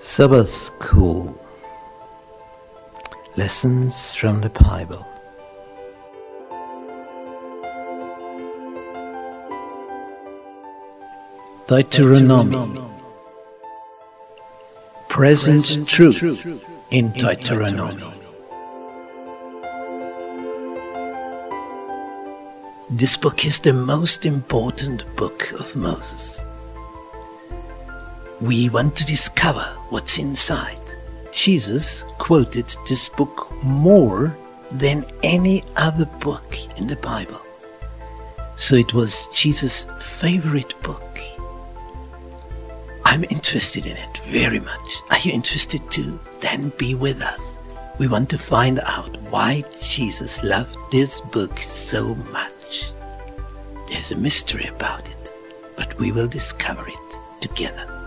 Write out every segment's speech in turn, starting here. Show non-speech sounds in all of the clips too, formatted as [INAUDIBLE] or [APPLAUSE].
Sabbath School Lessons from the Bible. Deuteronomy Present Truth in Deuteronomy. This book is the most important book of Moses. We want to discover what's inside. Jesus quoted this book more than any other book in the Bible. So it was Jesus' favorite book. I'm interested in it very much. Are you interested too? Then be with us. We want to find out why Jesus loved this book so much. There's a mystery about it, but we will discover it together.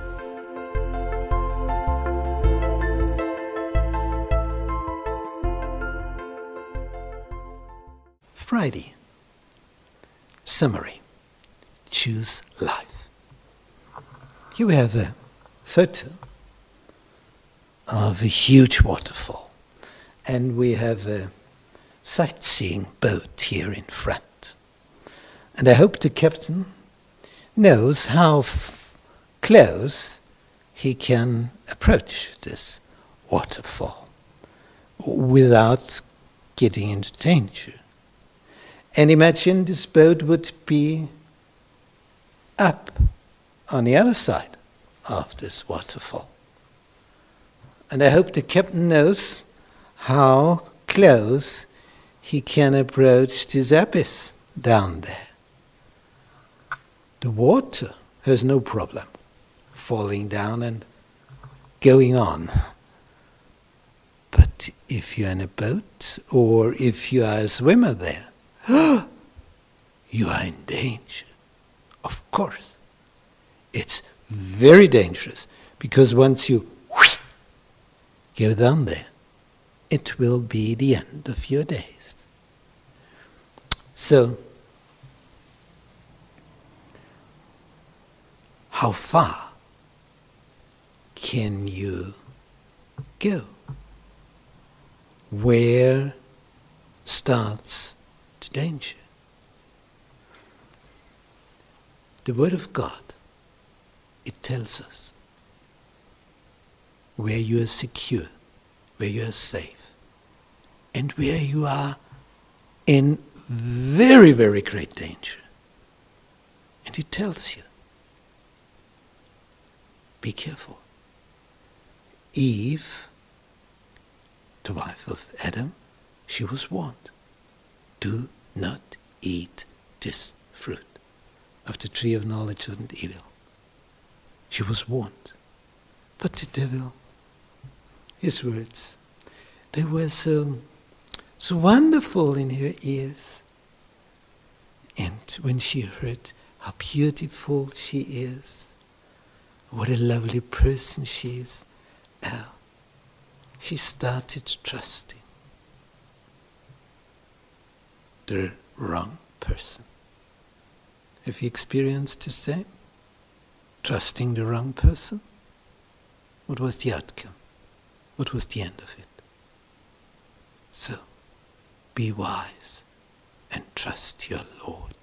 Friday. Summary. Choose life. Here we have a photo of a huge waterfall, and we have a sightseeing boat here in front. And I hope the captain knows how close he can approach this waterfall without getting into danger. And imagine this boat would be up on the other side of this waterfall. And I hope the captain knows how close he can approach this abyss down there. The water has no problem falling down and going on. But if you're in a boat or if you are a swimmer there, [GASPS] you are in danger. Of course. It's very dangerous because once you [SNIFFS] go down there, it will be the end of your days. So, how far can you go? Where starts danger? The Word of God, it tells us where you are secure, where you are safe, and where you are in very, very great danger. And it tells you be careful. Eve, the wife of Adam, she was warned do not eat this fruit of the tree of knowledge of good and evil. She was warned. But the devil, his words, they were so, so wonderful in her ears. And when she heard how beautiful she is, what a lovely person she is, oh, she started trusting the wrong person. Have you experienced the same? Trusting the wrong person? What was the outcome? What was the end of it? So, be wise and trust your Lord.